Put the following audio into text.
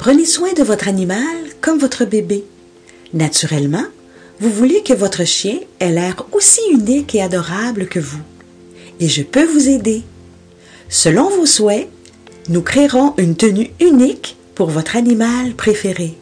Prenez soin de votre animal comme votre bébé. Naturellement, vous voulez que votre chien ait l'air aussi unique et adorable que vous. Et je peux vous aider. Selon vos souhaits, nous créerons une tenue unique pour votre animal préféré.